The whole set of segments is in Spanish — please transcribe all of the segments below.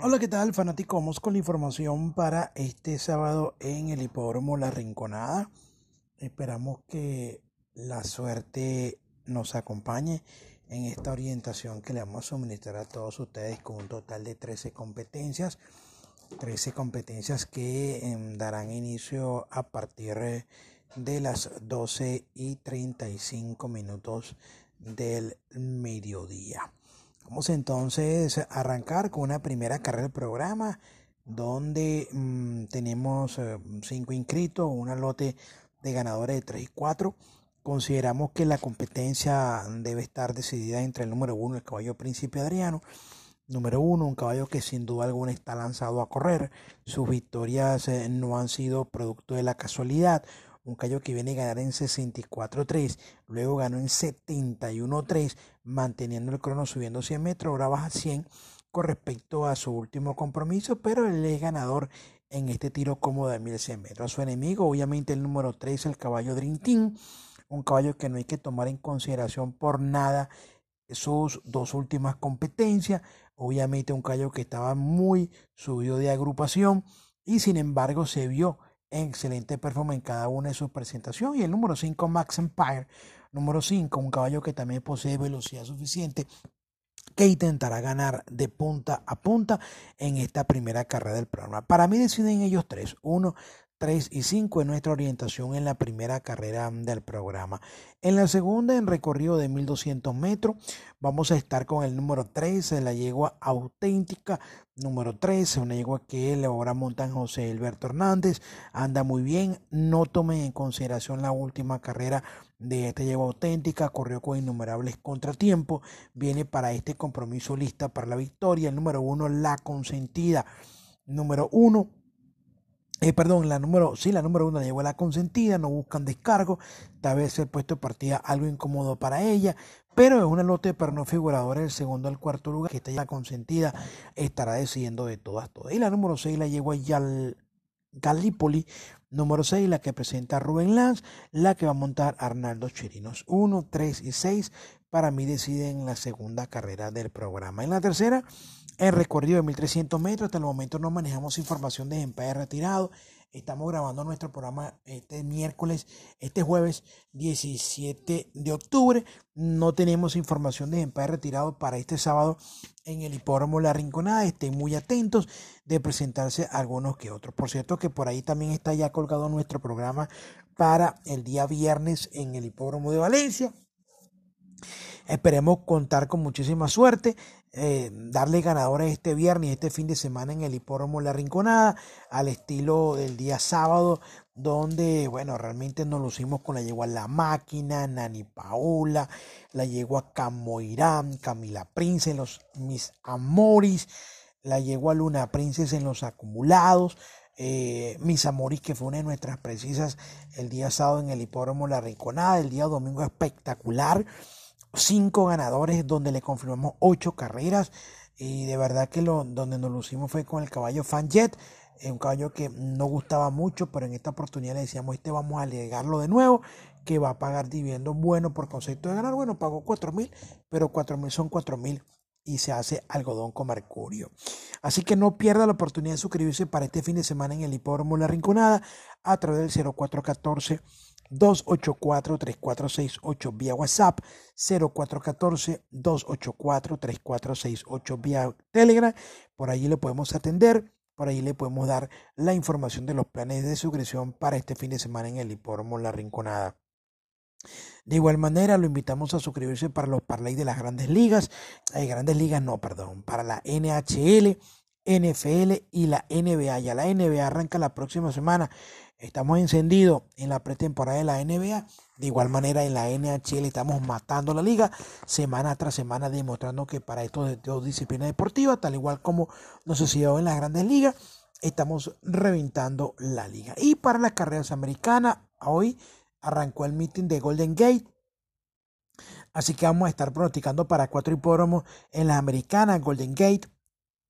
Hola, ¿qué tal, fanáticos? Vamos con la información para este sábado en el hipódromo La Rinconada. Esperamos que la suerte nos acompañe en esta orientación que le vamos a suministrar a todos ustedes con un total de 13 competencias. 13 competencias que em, darán inicio a partir de las 12 y 35 minutos del mediodía. Vamos entonces a arrancar con una primera carrera del programa donde mm, tenemos eh, cinco inscritos, una lote de ganadores de 3 y 4. Consideramos que la competencia debe estar decidida entre el número 1, el caballo Príncipe Adriano. Número 1, un caballo que sin duda alguna está lanzado a correr. Sus victorias eh, no han sido producto de la casualidad un callo que viene a ganar en 64.3, luego ganó en 71.3, manteniendo el crono subiendo 100 metros, ahora baja 100 con respecto a su último compromiso, pero él es ganador en este tiro cómodo de 1100 metros. Su enemigo, obviamente el número 3, el caballo Dream Team, un caballo que no hay que tomar en consideración por nada sus dos últimas competencias, obviamente un caballo que estaba muy subido de agrupación y sin embargo se vio excelente performance en cada una de sus presentaciones. Y el número 5, Max Empire. Número 5, un caballo que también posee velocidad suficiente que intentará ganar de punta a punta en esta primera carrera del programa. Para mí deciden ellos tres. Uno 3 y 5 en nuestra orientación en la primera carrera del programa. En la segunda, en recorrido de 1200 metros, vamos a estar con el número 13, la yegua auténtica. Número 13, una yegua que ahora montan José Alberto Hernández. Anda muy bien. No tomen en consideración la última carrera de esta yegua auténtica. Corrió con innumerables contratiempos. Viene para este compromiso lista para la victoria. El número 1, la consentida. Número 1, eh, perdón, la número, sí, la número uno la llegó a la consentida, no buscan descargo, tal vez el puesto de partida algo incómodo para ella, pero es una lote para no figuradores el segundo al cuarto lugar, que está ya consentida, estará decidiendo de todas, todas. Y la número 6 la llegó a Yal, Gallipoli, número 6 la que presenta Rubén Lanz, la que va a montar Arnaldo Chirinos. 1, 3 y 6 para mí deciden la segunda carrera del programa. En la tercera, el recorrido de 1300 metros. Hasta el momento no manejamos información de empate retirado. Estamos grabando nuestro programa este miércoles, este jueves 17 de octubre. No tenemos información de empate retirado para este sábado en el hipódromo La Rinconada. Estén muy atentos de presentarse algunos que otros. Por cierto que por ahí también está ya colgado nuestro programa para el día viernes en el hipódromo de Valencia. Esperemos contar con muchísima suerte, eh, darle ganadores este viernes este fin de semana en el hipódromo La Rinconada, al estilo del día sábado, donde, bueno, realmente nos lucimos con la yegua La Máquina, Nani Paula, la yegua Camoirán, Camila Prince, los Mis Amoris, la yegua Luna Princess en los acumulados, eh, Mis Amoris, que fue una de nuestras precisas el día sábado en el hipódromo La Rinconada, el día domingo espectacular cinco ganadores donde le confirmamos ocho carreras y de verdad que lo donde nos lucimos fue con el caballo Fanjet, eh, un caballo que no gustaba mucho, pero en esta oportunidad le decíamos, este vamos a alegarlo de nuevo, que va a pagar dividendos bueno por concepto de ganar, bueno, pagó cuatro mil, pero cuatro mil son cuatro mil y se hace algodón con mercurio. Así que no pierda la oportunidad de suscribirse para este fin de semana en el hipódromo La Rinconada a través del 0414 284-3468 vía WhatsApp, 0414-284-3468 vía Telegram. Por allí le podemos atender, por allí le podemos dar la información de los planes de suscripción para este fin de semana en el hipódromo La Rinconada. De igual manera, lo invitamos a suscribirse para los parlays de las grandes ligas, eh, grandes ligas no, perdón, para la NHL, NFL y la NBA. Ya la NBA arranca la próxima semana Estamos encendidos en la pretemporada de la NBA. De igual manera en la NHL estamos matando la liga semana tras semana demostrando que para estas dos disciplinas deportivas, tal igual como nos sucedió en las grandes ligas, estamos reventando la liga. Y para las carreras americanas, hoy arrancó el meeting de Golden Gate. Así que vamos a estar pronosticando para cuatro hipódromos en las americanas, Golden Gate,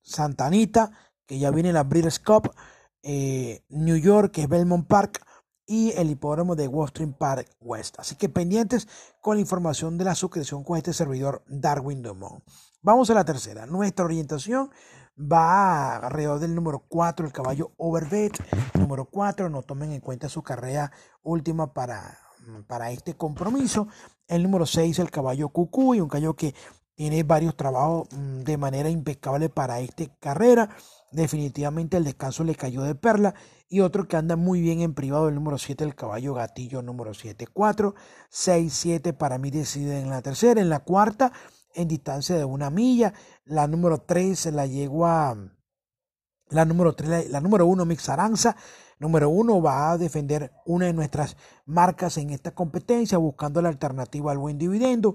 Santa Anita, que ya viene la Breeders' Cup. Eh, New York, que es Belmont Park, y el hipódromo de Western Park West. Así que pendientes con la información de la suscripción con este servidor Darwin Dumont. Vamos a la tercera. Nuestra orientación va alrededor del número 4, el caballo Overbet. Número 4, no tomen en cuenta su carrera última para, para este compromiso. El número 6, el caballo Cucuy, un caballo que tiene varios trabajos mm, de manera impecable para esta carrera. Definitivamente el descanso le cayó de perla. Y otro que anda muy bien en privado, el número 7, el caballo gatillo número 7. 4, 6, 7 para mí decide en la tercera. En la cuarta, en distancia de una milla. La número 3 la a La número 3, la, número 1, Mix Aranza. Número 1 va a defender una de nuestras marcas en esta competencia, buscando la alternativa al buen dividendo.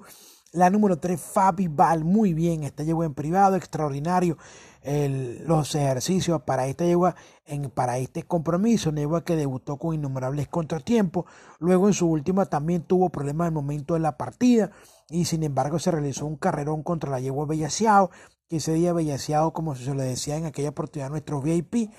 La número 3, Fabi Val, muy bien, esta yegua en privado, extraordinario. los ejercicios para esta yegua, en, para este compromiso, una yegua que debutó con innumerables contratiempos. Luego en su última también tuvo problemas el momento de la partida y sin embargo se realizó un carrerón contra la yegua Bellaseado, que ese día Bellaseado, como se le decía en aquella oportunidad a nuestros VIP,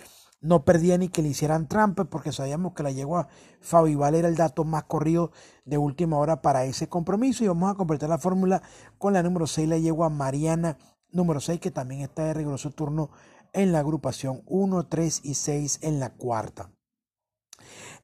no perdía ni que le hicieran trampa porque sabíamos que la yegua Fabibal era el dato más corrido de última hora para ese compromiso y vamos a completar la fórmula con la número 6, la yegua Mariana número 6 que también está de riguroso turno en la agrupación 1, 3 y 6 en la cuarta.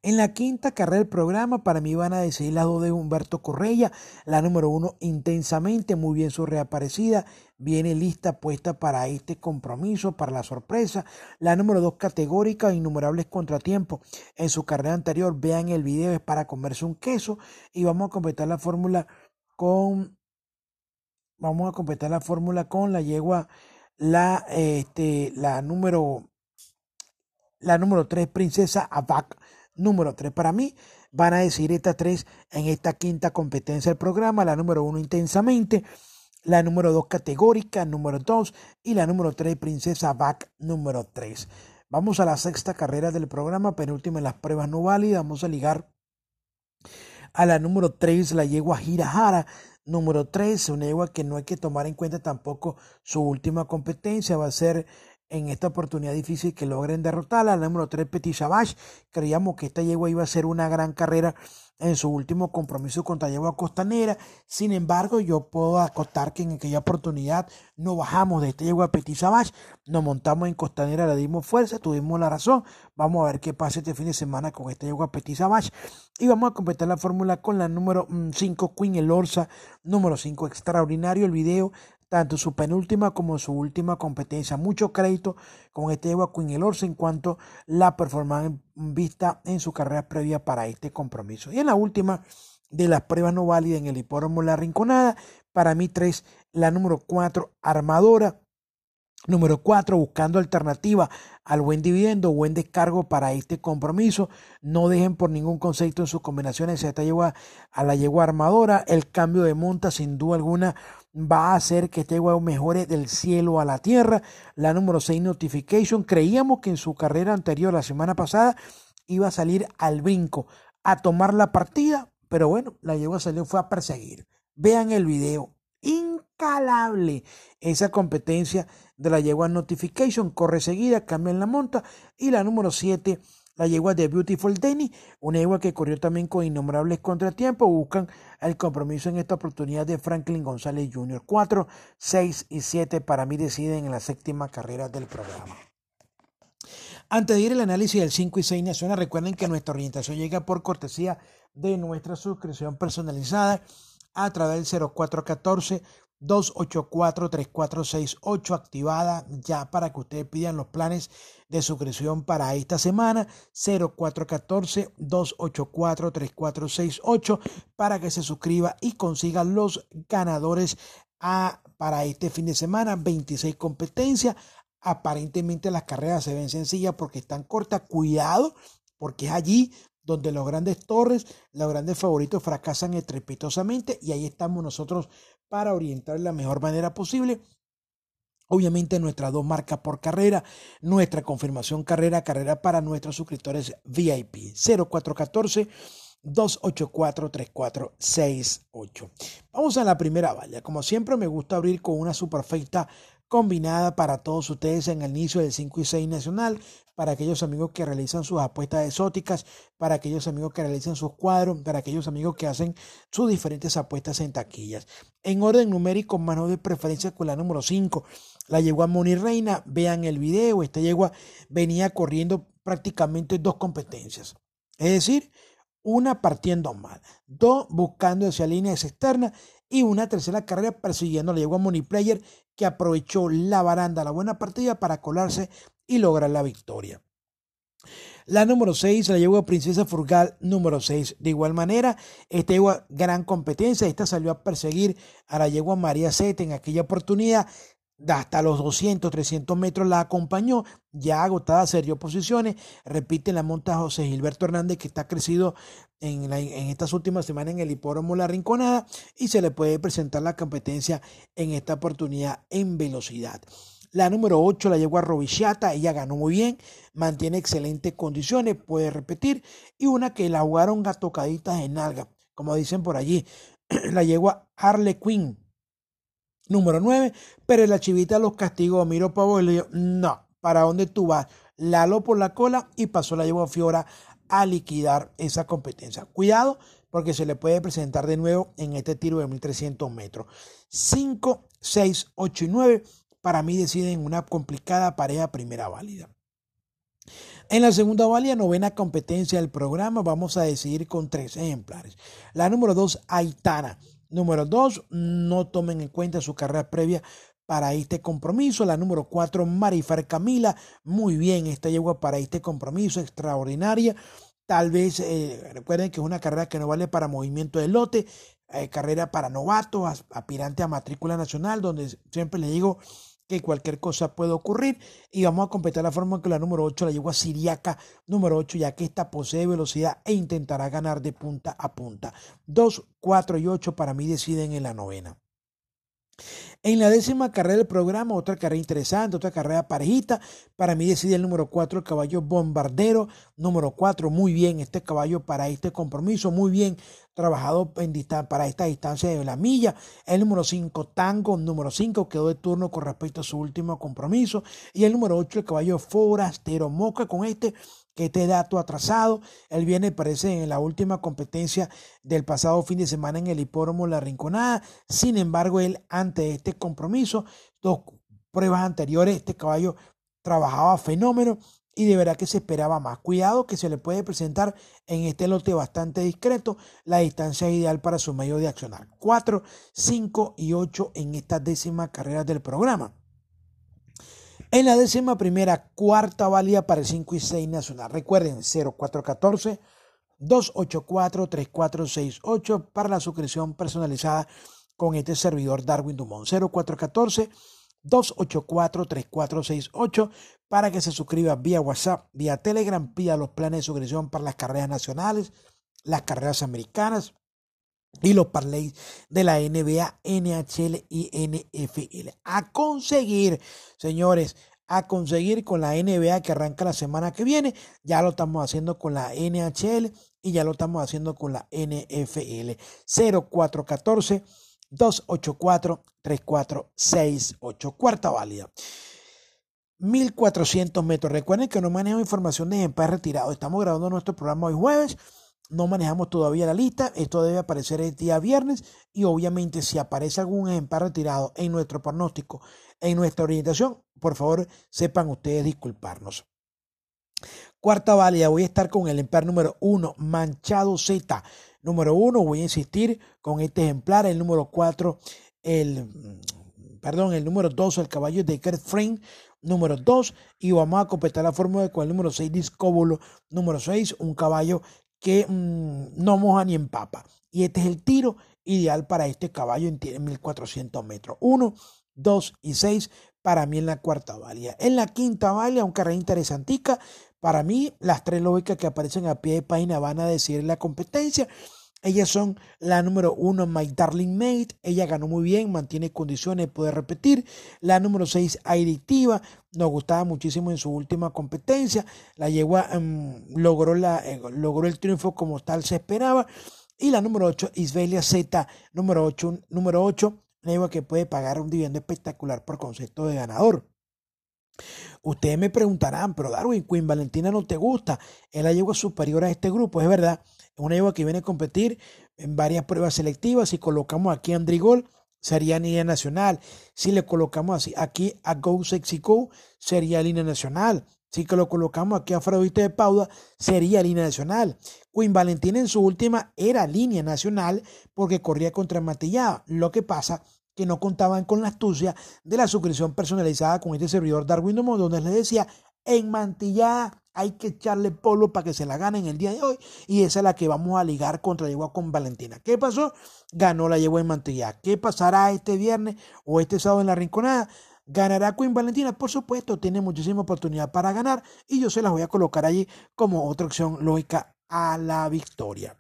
En la quinta carrera del programa, para mí van a decidir las dos de Humberto Correia. La número uno, intensamente, muy bien su reaparecida. Viene lista puesta para este compromiso, para la sorpresa. La número dos, categórica, innumerables contratiempos. En su carrera anterior, vean el video, es para comerse un queso. Y vamos a completar la fórmula con. Vamos a completar la fórmula con la yegua, la, este, la número. La número 3, Princesa Abac número 3 para mí. Van a decir estas tres en esta quinta competencia del programa. La número 1 intensamente, la número 2 categórica, número 2 y la número 3 princesa back número 3. Vamos a la sexta carrera del programa, penúltima en las pruebas no válidas. Vamos a ligar a la número 3, la yegua Girajara. Número 3, una yegua que no hay que tomar en cuenta tampoco su última competencia, va a ser en esta oportunidad difícil que logren derrotarla. La número 3, Petit Savage. Creíamos que esta yegua iba a ser una gran carrera en su último compromiso contra yegua costanera. Sin embargo, yo puedo acotar que en aquella oportunidad no bajamos de esta yegua Petit Savage. Nos montamos en costanera, le dimos fuerza, tuvimos la razón. Vamos a ver qué pasa este fin de semana con esta yegua Petit Savage. Y vamos a completar la fórmula con la número 5, mm, Queen El Orsa. Número 5, extraordinario el video tanto su penúltima como su última competencia. Mucho crédito con este Ewa Queen Elorse en cuanto la performance vista en su carrera previa para este compromiso. Y en la última de las pruebas no válidas en el hipódromo La Rinconada, para mí tres, la número cuatro, Armadora. Número cuatro, buscando alternativa al buen dividendo, buen descargo para este compromiso. No dejen por ningún concepto en sus combinaciones esta yegua a la yegua armadora. El cambio de monta, sin duda alguna, va a hacer que este juego mejore del cielo a la tierra. La número 6, Notification. Creíamos que en su carrera anterior, la semana pasada, iba a salir al brinco a tomar la partida, pero bueno, la yegua salió, fue a perseguir. Vean el video. Incalable esa competencia de la yegua Notification. Corre seguida, cambia en la monta. Y la número 7, la yegua de Beautiful Danny, una yegua que corrió también con innumerables contratiempos, buscan el compromiso en esta oportunidad de Franklin González Jr. 4, 6 y 7 para mí deciden en la séptima carrera del programa. Antes de ir al análisis del 5 y 6 nacional, recuerden que nuestra orientación llega por cortesía de nuestra suscripción personalizada a través del 0414 284-3468 activada ya para que ustedes pidan los planes de suscripción para esta semana. 0414-284-3468 para que se suscriba y consiga los ganadores a, para este fin de semana 26 competencias. Aparentemente las carreras se ven sencillas porque están cortas. Cuidado porque es allí donde los grandes torres, los grandes favoritos fracasan estrepitosamente y ahí estamos nosotros para orientar de la mejor manera posible. Obviamente nuestras dos marcas por carrera, nuestra confirmación carrera, carrera para nuestros suscriptores VIP 0414 284-3468. Vamos a la primera valla. Como siempre me gusta abrir con una superfecta combinada para todos ustedes en el inicio del 5 y 6 nacional, para aquellos amigos que realizan sus apuestas exóticas, para aquellos amigos que realizan sus cuadros, para aquellos amigos que hacen sus diferentes apuestas en taquillas. En orden numérico, mano de preferencia con la número 5, la yegua Moni Reina, vean el video, esta yegua venía corriendo prácticamente dos competencias. Es decir, una partiendo mal, dos buscando hacia líneas externas y una tercera carrera persiguiendo la yegua Money Player que aprovechó la baranda, la buena partida para colarse y lograr la victoria. La número 6 la yegua Princesa Furgal número 6. De igual manera, esta yegua gran competencia, esta salió a perseguir a la yegua María Sete en aquella oportunidad, hasta los 200, 300 metros la acompañó, ya agotada se dio posiciones, repite la monta José Gilberto Hernández que está crecido en, estas últimas semanas en el hipódromo La Rinconada y se le puede presentar la competencia en esta oportunidad en velocidad. La número 8 la llegó a Robichata, ella ganó muy bien, mantiene excelentes condiciones, puede repetir, y una que la jugaron gatocaditas en alga, como dicen por allí, la llegó a Harley Quinn, Número 9, pero la chivita los castigó. Miro Pavo y le dijo, no, ¿para dónde tú vas? La aló por la cola y pasó la llevó a Fiora a liquidar esa competencia. Cuidado porque se le puede presentar de nuevo en este tiro de 1300 metros. 5, 6, 8 y 9 para mí deciden una complicada pareja primera válida. En la segunda válida, novena competencia del programa, vamos a decidir con tres ejemplares. La número 2, Aitana. Número dos, no tomen en cuenta su carrera previa para este compromiso. La número cuatro, Marifar Camila. Muy bien, esta yegua para este compromiso, extraordinaria. Tal vez eh, recuerden que es una carrera que no vale para movimiento de lote, eh, carrera para novatos, aspirante a matrícula nacional, donde siempre le digo que cualquier cosa puede ocurrir. Y vamos a completar la forma que la número 8 la llevó a Siriaca número 8, ya que esta posee velocidad e intentará ganar de punta a punta. 2, 4 y 8 para mí deciden en la novena. En la décima carrera del programa, otra carrera interesante, otra carrera parejita. Para mí decide el número 4, el caballo bombardero. Número 4, muy bien este caballo para este compromiso, muy bien trabajado para esta distancia de la milla. El número 5, Tango, número 5, quedó de turno con respecto a su último compromiso. Y el número 8, el caballo Forastero Moca, con este que este dato atrasado. Él viene, parece, en la última competencia del pasado fin de semana en el hipódromo La Rinconada. Sin embargo, él, ante este compromiso, dos pruebas anteriores, este caballo trabajaba fenómeno y de verdad que se esperaba más. Cuidado que se le puede presentar en este lote bastante discreto la distancia ideal para su medio de accionar. 4, 5 y 8 en esta décima carrera del programa. En la décima primera, cuarta válida para el 5 y 6 nacional. Recuerden, 0414 284 3468 para la suscripción personalizada con este servidor Darwin Dumont. 0414 284 3468 para que se suscriba vía WhatsApp, vía Telegram, pida los planes de suscripción para las carreras nacionales, las carreras americanas y los parlays de la NBA, NHL y NFL. A conseguir, señores, a conseguir con la NBA que arranca la semana que viene. Ya lo estamos haciendo con la NHL y ya lo estamos haciendo con la NFL. 0414 284 3468. Cuarta válida. 1400 metros. Recuerden que no manejo información de empate retirado. Estamos grabando nuestro programa hoy jueves. No manejamos todavía la lista. Esto debe aparecer el día viernes. Y obviamente, si aparece algún ejemplar retirado en nuestro pronóstico, en nuestra orientación, por favor, sepan ustedes disculparnos. Cuarta válida, voy a estar con el ejemplar número 1, Manchado Z. Número 1, voy a insistir con este ejemplar. El número 4, el, perdón, el número 2, el caballo de Kurt Frame. Número 2, y vamos a completar la fórmula con el número 6, Discóbulo. Número 6, un caballo que mm, no moja ni empapa. Y este es el tiro ideal para este caballo en 1400 metros. 1, 2 y 6 para mí en la cuarta válida. En la quinta válida, un carrera interesantica. Para mí, las tres lógicas que aparecen a pie de página van a decir la competencia. Ellas son la número uno, My Darling Mate. Ella ganó muy bien, mantiene condiciones, puede repetir. La número seis, Adictiva. Nos gustaba muchísimo en su última competencia. La yegua em, logró, eh, logró el triunfo como tal se esperaba. Y la número 8, Isbelia Z, número 8, número 8, una que puede pagar un dividendo espectacular por concepto de ganador. Ustedes me preguntarán, pero Darwin, Queen Valentina no te gusta. Es la yegua superior a este grupo, es verdad. Una yegua que viene a competir en varias pruebas selectivas. Si colocamos aquí a Andrigol, sería línea nacional. Si le colocamos así aquí a Go Sexy Go, sería línea nacional. Si lo colocamos aquí a Afrodite de Pauda, sería línea nacional. Queen Valentina en su última era línea nacional porque corría contra Matillada. Lo que pasa que no contaban con la astucia de la suscripción personalizada con este servidor Darwin donde les decía, en Mantillada hay que echarle polvo para que se la ganen el día de hoy y esa es la que vamos a ligar contra Yegua con Valentina. ¿Qué pasó? Ganó la Yegua en Mantillada. ¿Qué pasará este viernes o este sábado en la Rinconada? ¿Ganará Queen Valentina? Por supuesto, tiene muchísima oportunidad para ganar y yo se las voy a colocar allí como otra opción lógica a la victoria.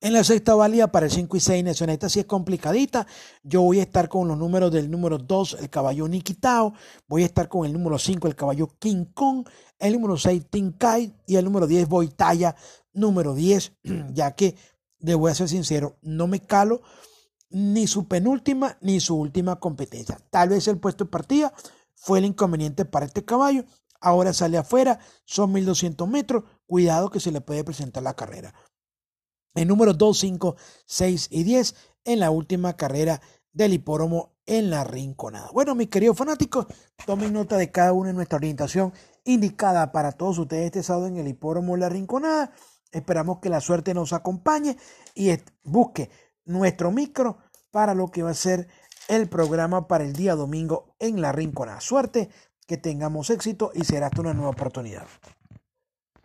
En la sexta válida para el 5 y 6 nacional, esta sí es complicadita. Yo voy a estar con los números del número 2, el caballo Nikitao. Voy a estar con el número 5, el caballo King Kong. El número 6, Tinkai. Y el número 10, Boitaya. Número 10, ya que, le voy a ser sincero, no me calo ni su penúltima ni su última competencia. Tal vez el puesto de partida fue el inconveniente para este caballo. Ahora sale afuera, son 1200 metros. Cuidado que se le puede presentar la carrera. En número 2, 5, 6 y 10 en la última carrera del hipódromo en la Rinconada. Bueno, mis queridos fanáticos, tomen nota de cada uno de nuestra orientación indicada para todos ustedes este sábado en el hipódromo La Rinconada. Esperamos que la suerte nos acompañe y busque nuestro micro para lo que va a ser el programa para el día domingo en La Rinconada. Suerte, que tengamos éxito y será hasta una nueva oportunidad.